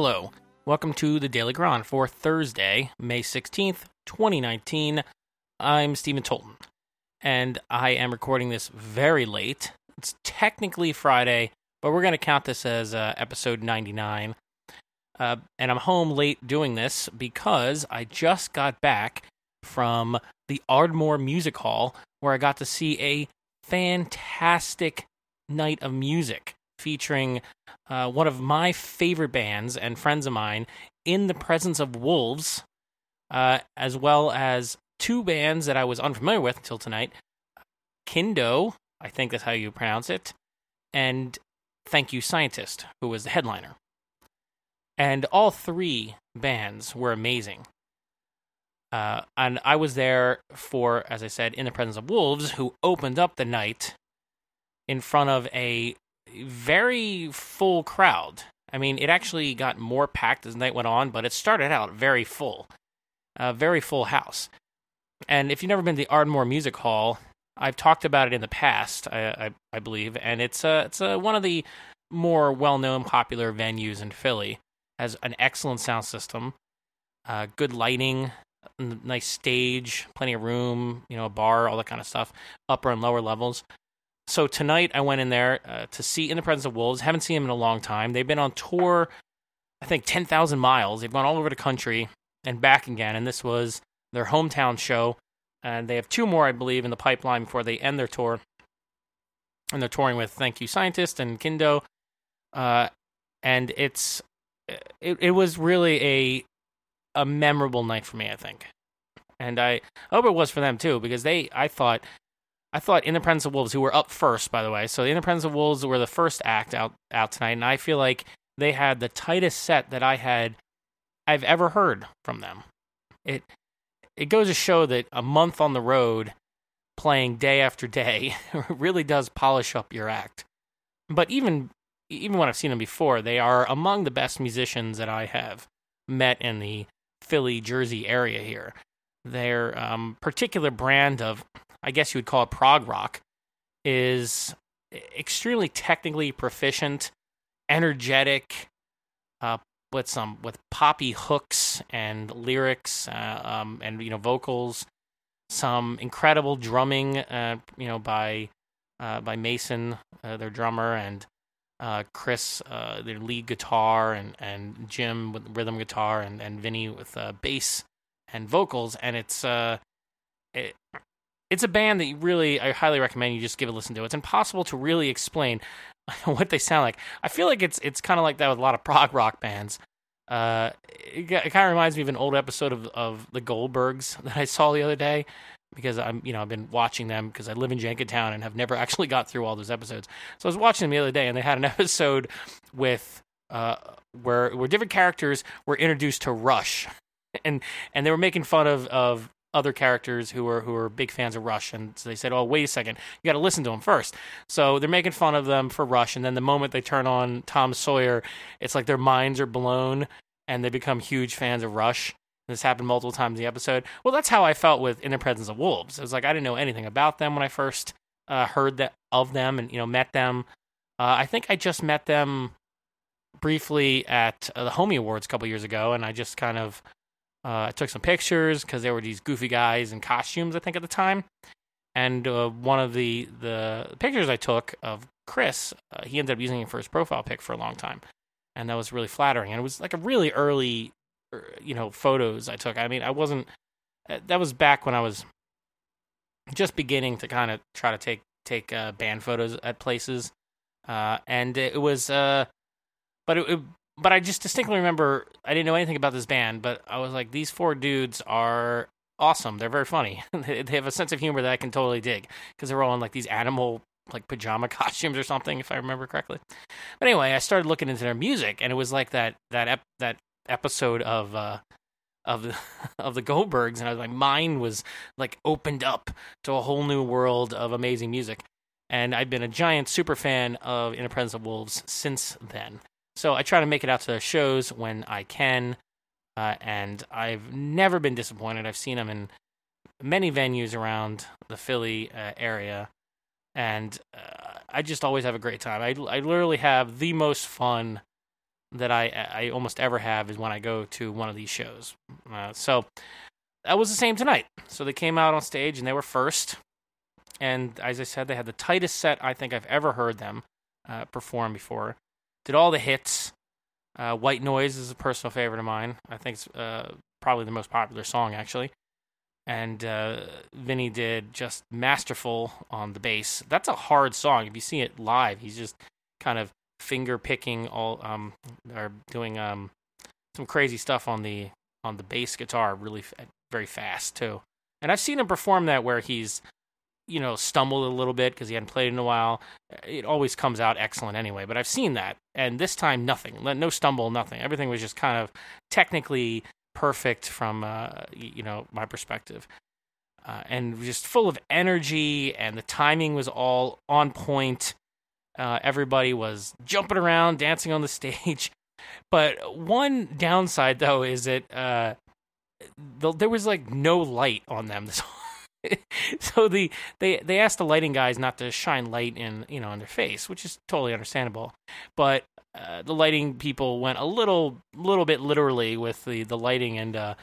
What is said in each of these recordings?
Hello. Welcome to the Daily Chron for Thursday, May 16th, 2019. I'm Stephen Tolton, and I am recording this very late. It's technically Friday, but we're going to count this as uh, episode 99. Uh, and I'm home late doing this because I just got back from the Ardmore Music Hall where I got to see a fantastic night of music featuring uh, one of my favorite bands and friends of mine in the presence of wolves, uh, as well as two bands that I was unfamiliar with until tonight Kindo, I think that's how you pronounce it, and Thank You Scientist, who was the headliner. And all three bands were amazing. Uh, and I was there for, as I said, in the presence of wolves, who opened up the night in front of a very full crowd. I mean, it actually got more packed as night went on, but it started out very full, a very full house. And if you've never been to the Ardmore Music Hall, I've talked about it in the past, I, I, I believe, and it's uh, it's uh, one of the more well-known, popular venues in Philly. Has an excellent sound system, uh, good lighting, nice stage, plenty of room, you know, a bar, all that kind of stuff, upper and lower levels. So tonight I went in there uh, to see In the Presence of Wolves. Haven't seen them in a long time. They've been on tour, I think, 10,000 miles. They've gone all over the country and back again. And this was their hometown show. And they have two more, I believe, in the pipeline before they end their tour. And they're touring with Thank You Scientist and Kindo. Uh, and it's it, it was really a a memorable night for me, I think. And I hope it was for them too, because they I thought I thought In the Presence of Wolves, who were up first, by the way. So the Presence of Wolves were the first act out out tonight, and I feel like they had the tightest set that I had I've ever heard from them. It it goes to show that a month on the road playing day after day really does polish up your act. But even even when I've seen them before, they are among the best musicians that I have met in the Philly, Jersey area here. Their um, particular brand of I guess you would call it prog rock, is extremely technically proficient, energetic, uh, with some with poppy hooks and lyrics, uh, um, and you know vocals, some incredible drumming, uh, you know by uh, by Mason, uh, their drummer, and uh, Chris, their lead guitar, and and Jim with rhythm guitar, and and Vinny with bass and vocals, and it's it, it's a band that you really I highly recommend you just give a listen to. It's impossible to really explain what they sound like. I feel like it's it's kind of like that with a lot of prog rock bands. Uh, it, it kind of reminds me of an old episode of of the Goldbergs that I saw the other day because I'm you know I've been watching them because I live in Jenkintown and have never actually got through all those episodes. So I was watching them the other day and they had an episode with uh where where different characters were introduced to Rush and and they were making fun of of other characters who are who are big fans of Rush, and so they said, "Oh, wait a second, you got to listen to them first. So they're making fun of them for Rush, and then the moment they turn on Tom Sawyer, it's like their minds are blown, and they become huge fans of Rush. This happened multiple times in the episode. Well, that's how I felt with In the Presence of Wolves. It was like I didn't know anything about them when I first uh, heard that of them, and you know met them. Uh, I think I just met them briefly at uh, the Homie Awards a couple years ago, and I just kind of uh, I took some pictures because there were these goofy guys in costumes, I think, at the time. And uh, one of the, the pictures I took of Chris, uh, he ended up using it for his profile pic for a long time. And that was really flattering. And it was like a really early, er, you know, photos I took. I mean, I wasn't, uh, that was back when I was just beginning to kind of try to take, take uh, band photos at places. Uh, and it was, but it, it but I just distinctly remember I didn't know anything about this band, but I was like, these four dudes are awesome. They're very funny. they have a sense of humor that I can totally dig because they're all in like these animal like pajama costumes or something, if I remember correctly. But anyway, I started looking into their music, and it was like that that ep- that episode of uh, of the of the Goldbergs, and I was, my mind was like opened up to a whole new world of amazing music. And I've been a giant super fan of In the Presence of Wolves since then. So I try to make it out to their shows when I can, uh, and I've never been disappointed. I've seen them in many venues around the Philly uh, area, and uh, I just always have a great time. I, I literally have the most fun that I I almost ever have is when I go to one of these shows. Uh, so that was the same tonight. So they came out on stage and they were first, and as I said, they had the tightest set I think I've ever heard them uh, perform before. Did all the hits. Uh, White Noise is a personal favorite of mine. I think it's uh, probably the most popular song actually. And uh, Vinny did just masterful on the bass. That's a hard song. If you see it live, he's just kind of finger picking all um or doing um some crazy stuff on the on the bass guitar really f- very fast too. And I've seen him perform that where he's you know stumbled a little bit because he hadn't played in a while. It always comes out excellent anyway, but I've seen that and this time nothing. No stumble, nothing. Everything was just kind of technically perfect from uh, you know my perspective. Uh, and just full of energy, and the timing was all on point uh, everybody was jumping around, dancing on the stage. But one downside, though, is that uh, the, there was like no light on them. so the they they asked the lighting guys not to shine light in you know on their face, which is totally understandable. But uh, the lighting people went a little little bit literally with the the lighting, and uh,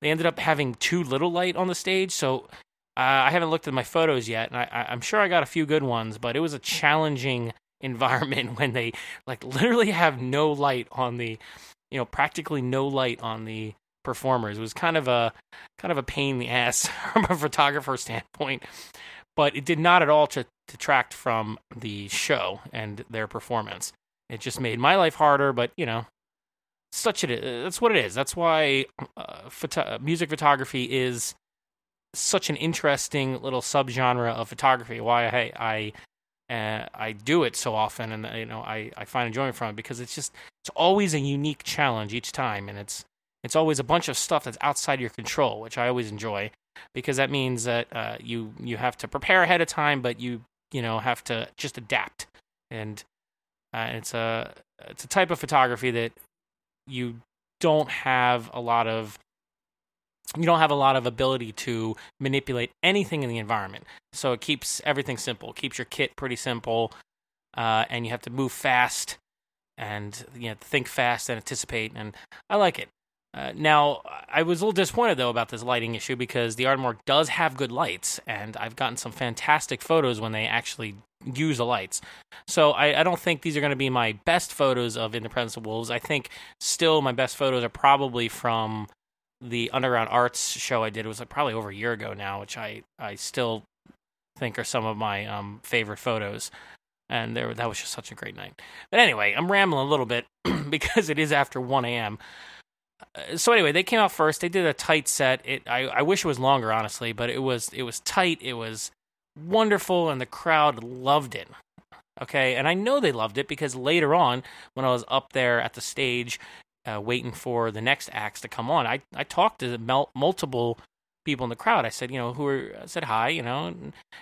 they ended up having too little light on the stage. So uh, I haven't looked at my photos yet, and I, I'm sure I got a few good ones, but it was a challenging environment when they like literally have no light on the, you know, practically no light on the performers. It was kind of a kind of a pain in the ass from a photographer standpoint, but it did not at all detract from the show and their performance. It just made my life harder, but you know, such it is. That's what it is. That's why uh, photo- music photography is such an interesting little subgenre of photography. Why I, I uh, I do it so often, and you know I, I find enjoyment from it because it's just it's always a unique challenge each time, and it's it's always a bunch of stuff that's outside your control, which I always enjoy because that means that uh, you you have to prepare ahead of time, but you you know have to just adapt, and uh, it's a it's a type of photography that you don't have a lot of you don't have a lot of ability to manipulate anything in the environment. So it keeps everything simple, keeps your kit pretty simple, uh, and you have to move fast and you know, think fast and anticipate. And I like it. Uh, now, I was a little disappointed though about this lighting issue because the Ardmore does have good lights, and I've gotten some fantastic photos when they actually use the lights. So I, I don't think these are going to be my best photos of In the Presence of Wolves. I think still my best photos are probably from the Underground Arts show I did It was like probably over a year ago now, which I I still think are some of my um, favorite photos. And there, that was just such a great night. But anyway, I'm rambling a little bit because it is after 1 a.m. Uh, so anyway, they came out first. They did a tight set. It I, I wish it was longer, honestly, but it was it was tight. It was wonderful, and the crowd loved it. Okay, and I know they loved it because later on, when I was up there at the stage uh, waiting for the next acts to come on, I I talked to multiple people in the crowd. I said, you know, who are I said hi, you know,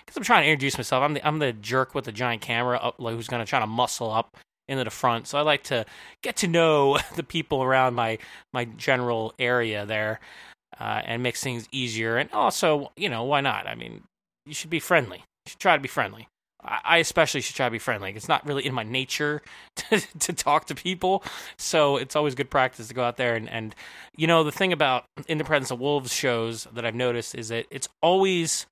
because I'm trying to introduce myself. I'm the I'm the jerk with the giant camera up, like, who's going to try to muscle up into the front. So I like to get to know the people around my my general area there, uh, and makes things easier. And also, you know, why not? I mean, you should be friendly. You should try to be friendly. I especially should try to be friendly. It's not really in my nature to, to talk to people, so it's always good practice to go out there and, and you know the thing about In the Presence of Wolves shows that I've noticed is that it's always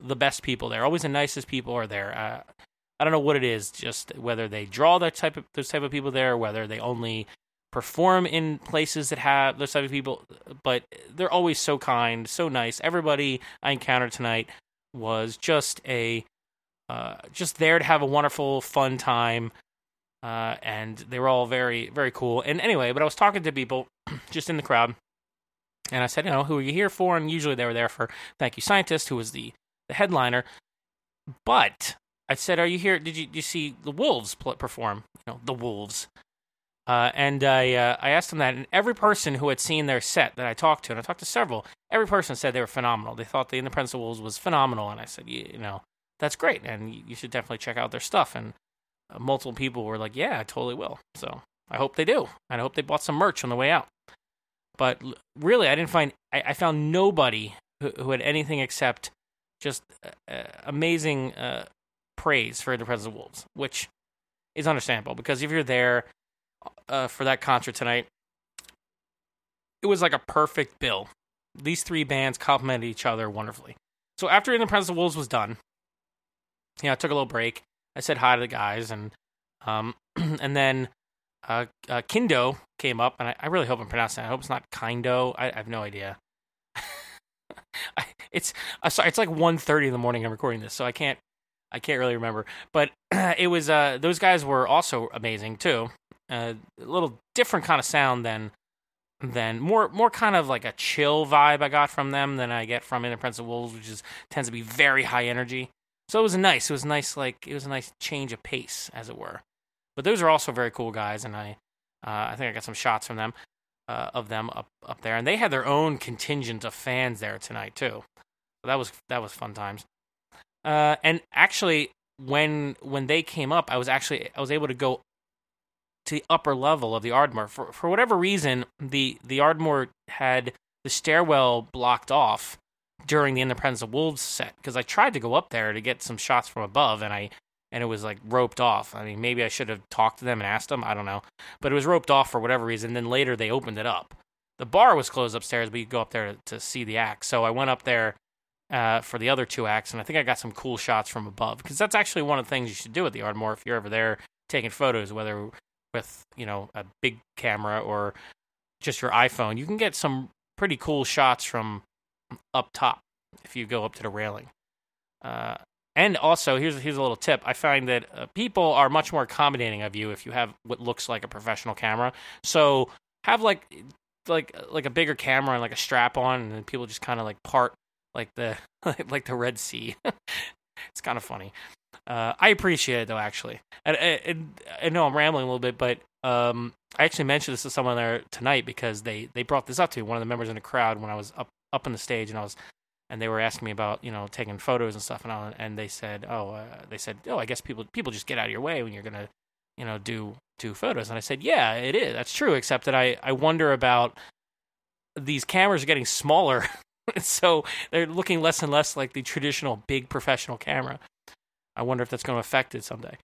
the best people there, always the nicest people are there. Uh, I don't know what it is, just whether they draw that type of those type of people there, whether they only perform in places that have those type of people, but they're always so kind, so nice. Everybody I encountered tonight was just a uh, just there to have a wonderful, fun time. Uh, and they were all very, very cool. And anyway, but I was talking to people just in the crowd, and I said, you know, who are you here for? And usually they were there for Thank You Scientist, who was the, the headliner. But I said, are you here? Did you, did you see the Wolves perform? You know, the Wolves. Uh, and I, uh, I asked them that, and every person who had seen their set that I talked to, and I talked to several, every person said they were phenomenal. They thought the In the Presence of Wolves was phenomenal, and I said, you, you know, that's great, and you should definitely check out their stuff. And uh, multiple people were like, "Yeah, I totally will." So I hope they do, and I hope they bought some merch on the way out. But really, I didn't find I, I found nobody who, who, had anything except just uh, uh amazing uh, praise for the Presence of Wolves, which is understandable because if you're there, uh, for that concert tonight. It was like a perfect bill. These three bands complemented each other wonderfully. So after In the Presence of Wolves was done, you know, I took a little break. I said hi to the guys, and um, and then uh, uh, Kindo came up, and I, I, really hope I'm pronouncing it. I hope it's not Kindo. I, I have no idea. I, it's uh, sorry, it's like 1.30 in the morning. I'm recording this, so I can't I can't really remember. But it was uh, those guys were also amazing too. Uh, a little different kind of sound than than more more kind of like a chill vibe I got from them than I get from In the Presence of Wolves, which is tends to be very high energy. So it was nice. It was nice, like it was a nice change of pace, as it were. But those are also very cool guys, and I uh, I think I got some shots from them uh, of them up up there, and they had their own contingent of fans there tonight too. So that was that was fun times. Uh, and actually, when when they came up, I was actually I was able to go to the upper level of the Ardmore. For for whatever reason, the the Ardmore had the stairwell blocked off during the In the Presence of Wolves set because I tried to go up there to get some shots from above, and I and it was like roped off. I mean, maybe I should have talked to them and asked them. I don't know, but it was roped off for whatever reason. Then later they opened it up. The bar was closed upstairs, but you could go up there to, to see the act. So I went up there uh, for the other two acts, and I think I got some cool shots from above because that's actually one of the things you should do at the Ardmore if you're ever there taking photos, whether with you know a big camera or just your iPhone. You can get some pretty cool shots from up top if you go up to the railing. Uh, and also, here's here's a little tip. I find that uh, people are much more accommodating of you if you have what looks like a professional camera. So have like like like a bigger camera and like a strap on, and people just kind of like part like the like the Red Sea. it's kind of funny. Uh, I appreciate it though, actually. And, and, I know I'm rambling a little bit, but um, I actually mentioned this to someone there tonight because they they brought this up to me, one of the members in the crowd when I was up up on the stage, and I was and they were asking me about you know taking photos and stuff, and all, and they said, oh, uh, they said, oh, I guess people people just get out of your way when you're gonna you know do do photos, and I said, yeah, it is, that's true, except that I I wonder about these cameras are getting smaller so they're looking less and less like the traditional big professional camera. I wonder if that's going to affect it someday.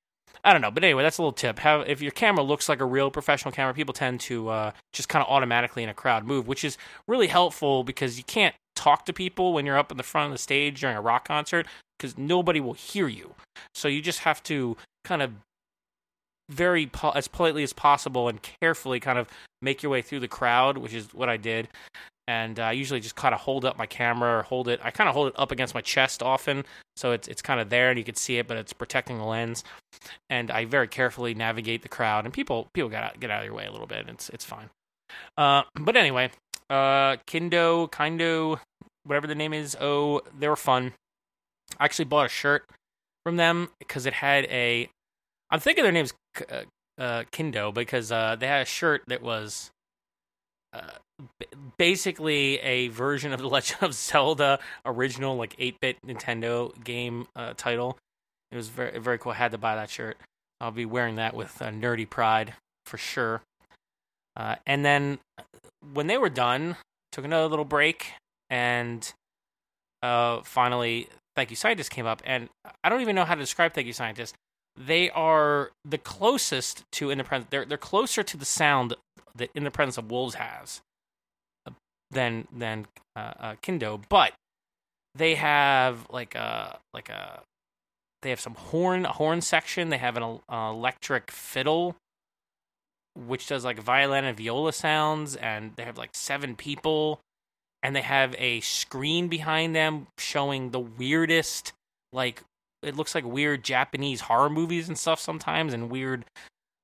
I don't know, but anyway, that's a little tip. Have if your camera looks like a real professional camera, people tend to uh, just kind of automatically in a crowd move, which is really helpful because you can't talk to people when you're up in the front of the stage during a rock concert because nobody will hear you. So you just have to kind of very po- as politely as possible and carefully kind of make your way through the crowd, which is what I did and I usually just kind of hold up my camera or hold it. I kind of hold it up against my chest often, so it's it's kind of there and you can see it, but it's protecting the lens. And I very carefully navigate the crowd, and people people get out, get out of your way a little bit. It's it's fine. Uh, but anyway, uh, Kindo, Kindo, whatever the name is. Oh, they were fun. I actually bought a shirt from them because it had a. I'm thinking their name's uh, uh, Kindo because uh, they had a shirt that was uh, basically a version of the Legend of Zelda original, like 8-bit Nintendo game uh, title. It was very very cool. I had to buy that shirt. I'll be wearing that with uh, nerdy pride for sure. Uh, and then when they were done, took another little break, and uh, finally, Thank You Scientist came up. And I don't even know how to describe Thank You Scientist. They are the closest to In the Presence. They're they're closer to the sound that In the Presence of Wolves has than than uh, uh, Kindo, but they have like a like a they have some horn horn section. They have an uh, electric fiddle, which does like violin and viola sounds, and they have like seven people, and they have a screen behind them showing the weirdest like it looks like weird Japanese horror movies and stuff sometimes, and weird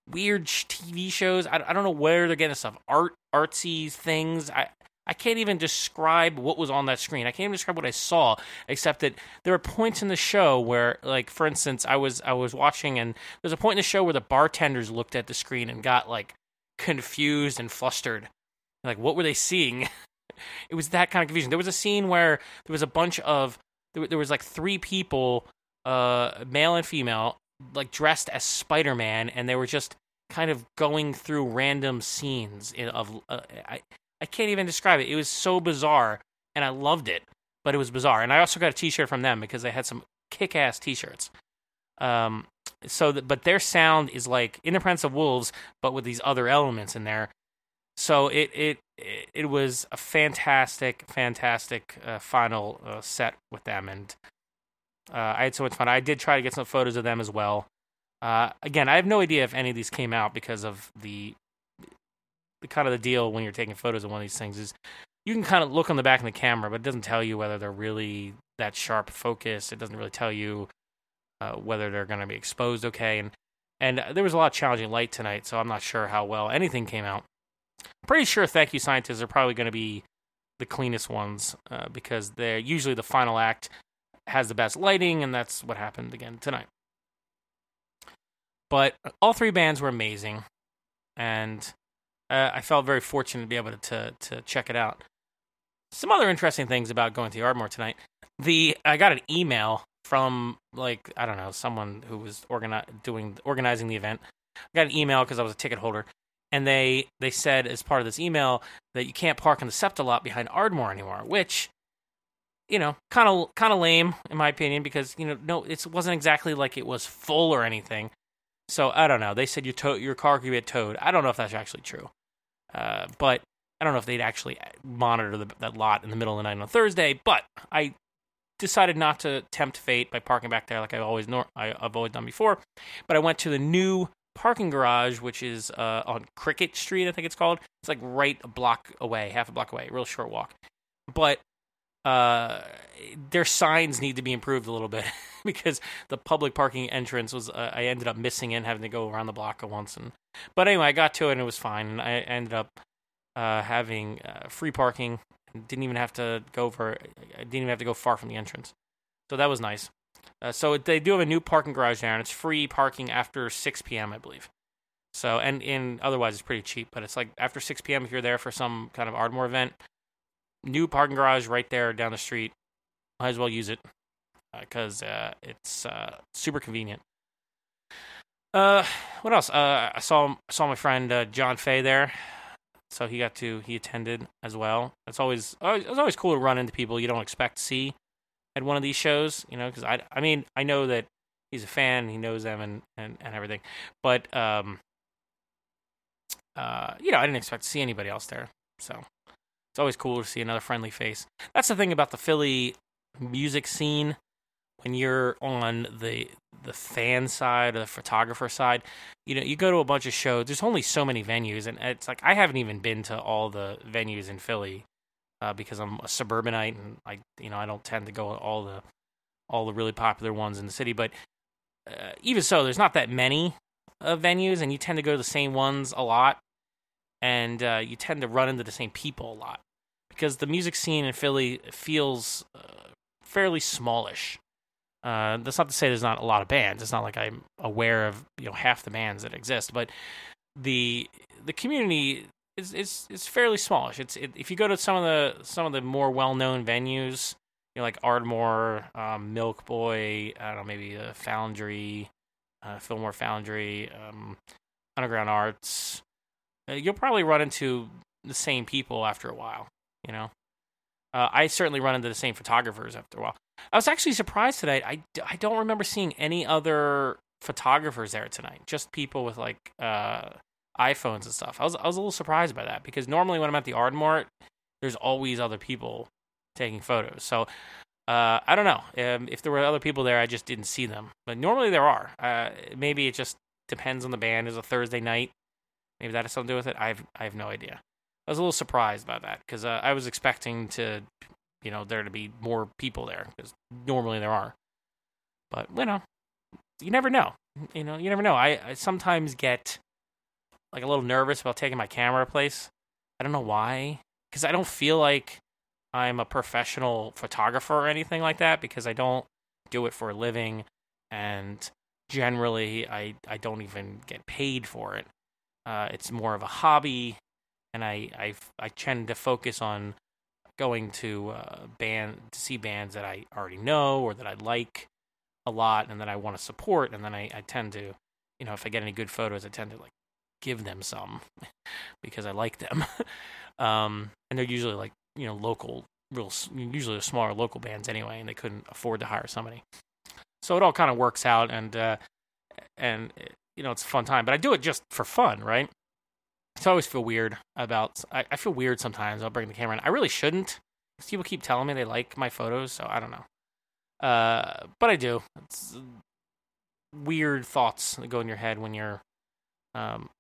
weird TV shows. I, I don't know where they're getting stuff. Art artsy things. I I can't even describe what was on that screen. I can't even describe what I saw, except that there were points in the show where, like, for instance, I was I was watching, and there's a point in the show where the bartenders looked at the screen and got like confused and flustered. Like, what were they seeing? it was that kind of confusion. There was a scene where there was a bunch of there, there was like three people, uh, male and female, like dressed as Spider Man, and they were just kind of going through random scenes of uh, I, I can't even describe it. It was so bizarre, and I loved it, but it was bizarre. And I also got a T-shirt from them because they had some kick-ass T-shirts. Um, so that, but their sound is like *In the Presence of Wolves, but with these other elements in there. So it it it was a fantastic, fantastic uh, final uh, set with them, and uh, I had so much fun. I did try to get some photos of them as well. Uh, again, I have no idea if any of these came out because of the the kind of the deal when you're taking photos of one of these things is you can kind of look on the back of the camera, but it doesn't tell you whether they're really that sharp focus. It doesn't really tell you uh, whether they're going to be exposed okay. And and there was a lot of challenging light tonight, so I'm not sure how well anything came out. I'm pretty sure Thank You Scientists are probably going to be the cleanest ones uh, because they're usually the final act has the best lighting, and that's what happened again tonight. But all three bands were amazing, and uh, I felt very fortunate to be able to, to, to check it out. Some other interesting things about going to Ardmore tonight. The I got an email from like I don't know someone who was organi- doing organizing the event. I got an email because I was a ticket holder, and they they said as part of this email that you can't park in the SEPTA lot behind Ardmore anymore, which you know kind of kind of lame in my opinion because you know no it wasn't exactly like it was full or anything. So I don't know. They said your tow- your car could get towed. I don't know if that's actually true. Uh, but I don't know if they'd actually monitor the, that lot in the middle of the night on Thursday. But I decided not to tempt fate by parking back there like I always nor- I, have always done before. But I went to the new parking garage, which is uh, on Cricket Street, I think it's called. It's like right a block away, half a block away, real short walk. But uh, their signs need to be improved a little bit because the public parking entrance was uh, I ended up missing it, having to go around the block once. And but anyway, I got to it and it was fine. And I ended up uh, having uh, free parking. Didn't even have to go for. I didn't even have to go far from the entrance, so that was nice. Uh, so they do have a new parking garage there, and it's free parking after 6 p.m. I believe. So and in otherwise it's pretty cheap, but it's like after 6 p.m. if you're there for some kind of Ardmore event, new parking garage right there down the street. Might as well use it because uh, uh, it's uh, super convenient. Uh, what else? Uh, I saw saw my friend uh, John Fay there, so he got to he attended as well. It's always it's always cool to run into people you don't expect to see at one of these shows. You know, because I I mean I know that he's a fan, he knows them and and, and everything, but um, uh, you know I didn't expect to see anybody else there, so it's always cool to see another friendly face. That's the thing about the Philly music scene when you're on the the fan side or the photographer side, you know, you go to a bunch of shows. There's only so many venues, and it's like I haven't even been to all the venues in Philly uh, because I'm a suburbanite, and I, you know, I don't tend to go to all the all the really popular ones in the city. But uh, even so, there's not that many uh, venues, and you tend to go to the same ones a lot and uh, you tend to run into the same people a lot because the music scene in Philly feels uh, fairly smallish. Uh, that's not to say there's not a lot of bands. It's not like I'm aware of you know half the bands that exist, but the the community is is is fairly smallish. It's it, if you go to some of the some of the more well known venues, you know, like Ardmore, um, MilkBoy, I don't know, maybe the Foundry, uh, Fillmore Foundry, um, Underground Arts, uh, you'll probably run into the same people after a while. You know, uh, I certainly run into the same photographers after a while. I was actually surprised tonight. I, I don't remember seeing any other photographers there tonight. Just people with like uh, iPhones and stuff. I was I was a little surprised by that because normally when I'm at the Ardmore, there's always other people taking photos. So uh, I don't know um, if there were other people there. I just didn't see them. But normally there are. Uh, maybe it just depends on the band. It's a Thursday night. Maybe that has something to do with it. I have I have no idea. I was a little surprised by that because uh, I was expecting to, you know, there to be more people there because normally there are. But you know, you never know. You know, you never know. I, I sometimes get like a little nervous about taking my camera place. I don't know why, because I don't feel like I'm a professional photographer or anything like that because I don't do it for a living and generally I I don't even get paid for it. Uh, it's more of a hobby, and I, I, I tend to focus on going to uh, band to see bands that I already know or that I like a lot and that I want to support, and then I, I tend to, you know, if I get any good photos, I tend to like give them some because I like them. um, and they're usually like you know local, real usually smaller local bands anyway, and they couldn't afford to hire somebody. So it all kind of works out, and uh, and you know it's a fun time. But I do it just for fun, right? So I always feel weird about. I, I feel weird sometimes. I'll bring the camera in. I really shouldn't. People keep telling me they like my photos, so I don't know. Uh, but I do. It's weird thoughts that go in your head when you're, um,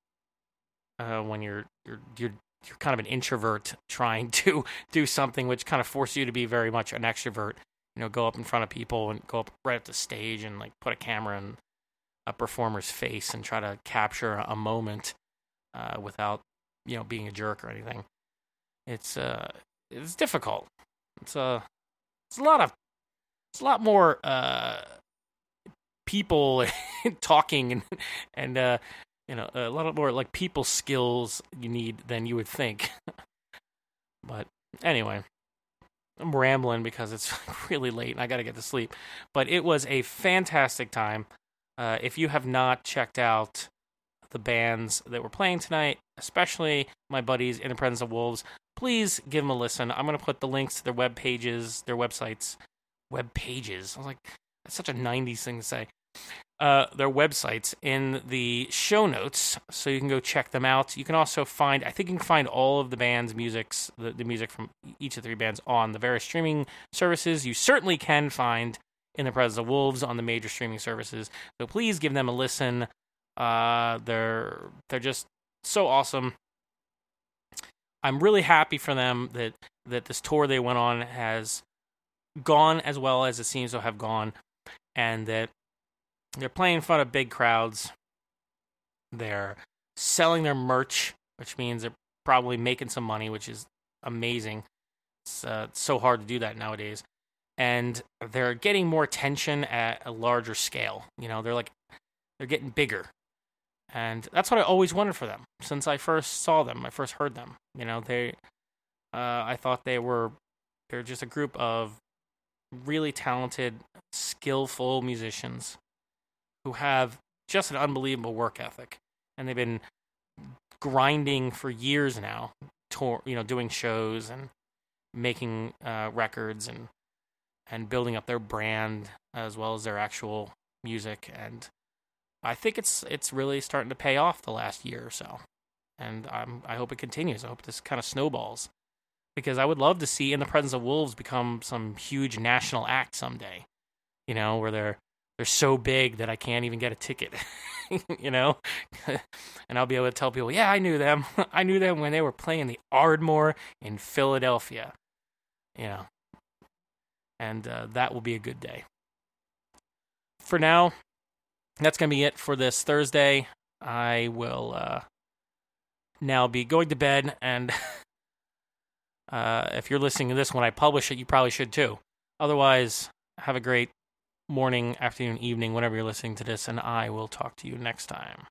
uh, when you're you're you're you're kind of an introvert trying to do something which kind of forces you to be very much an extrovert. You know, go up in front of people and go up right at the stage and like put a camera in a performer's face and try to capture a moment uh, without you know being a jerk or anything. It's uh it's difficult. It's a uh, it's a lot of it's a lot more uh people talking and and uh you know a lot more like people skills you need than you would think. but anyway, I'm rambling because it's really late and I got to get to sleep. But it was a fantastic time. Uh, if you have not checked out the bands that were playing tonight, especially my buddies in the presence of wolves, please give them a listen. I'm going to put the links to their web pages, their websites, web pages. I was like, that's such a 90s thing to say. Uh, their websites in the show notes, so you can go check them out. You can also find, I think you can find all of the band's musics, the, the music from each of the three bands on the various streaming services. You certainly can find in the presence of wolves on the major streaming services. So please give them a listen. Uh, they're they're just so awesome. I'm really happy for them that that this tour they went on has gone as well as it seems to have gone, and that they're playing in front of big crowds. They're selling their merch, which means they're probably making some money, which is amazing. It's, uh, it's so hard to do that nowadays, and they're getting more attention at a larger scale. You know, they're like they're getting bigger and that's what I always wanted for them since I first saw them. I first heard them. You know, they, uh, I thought they were, they're just a group of really talented, skillful musicians who have just an unbelievable work ethic, and they've been grinding for years now, tour, you know, doing shows and making uh, records and and building up their brand as well as their actual music and I think it's it's really starting to pay off the last year or so, and I'm I hope it continues. I hope this kind of snowballs, because I would love to see In the Presence of Wolves become some huge national act someday, you know, where they're they're so big that I can't even get a ticket, you know, and I'll be able to tell people, yeah, I knew them, I knew them when they were playing the Ardmore in Philadelphia, you know, and uh, that will be a good day. For now, that's going to be it for this Thursday. I will uh, now be going to bed, and uh, if you're listening to this when I publish it, you probably should too. Otherwise, have a great morning, afternoon, evening, whenever you're listening to this, and I will talk to you next time.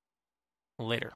Later.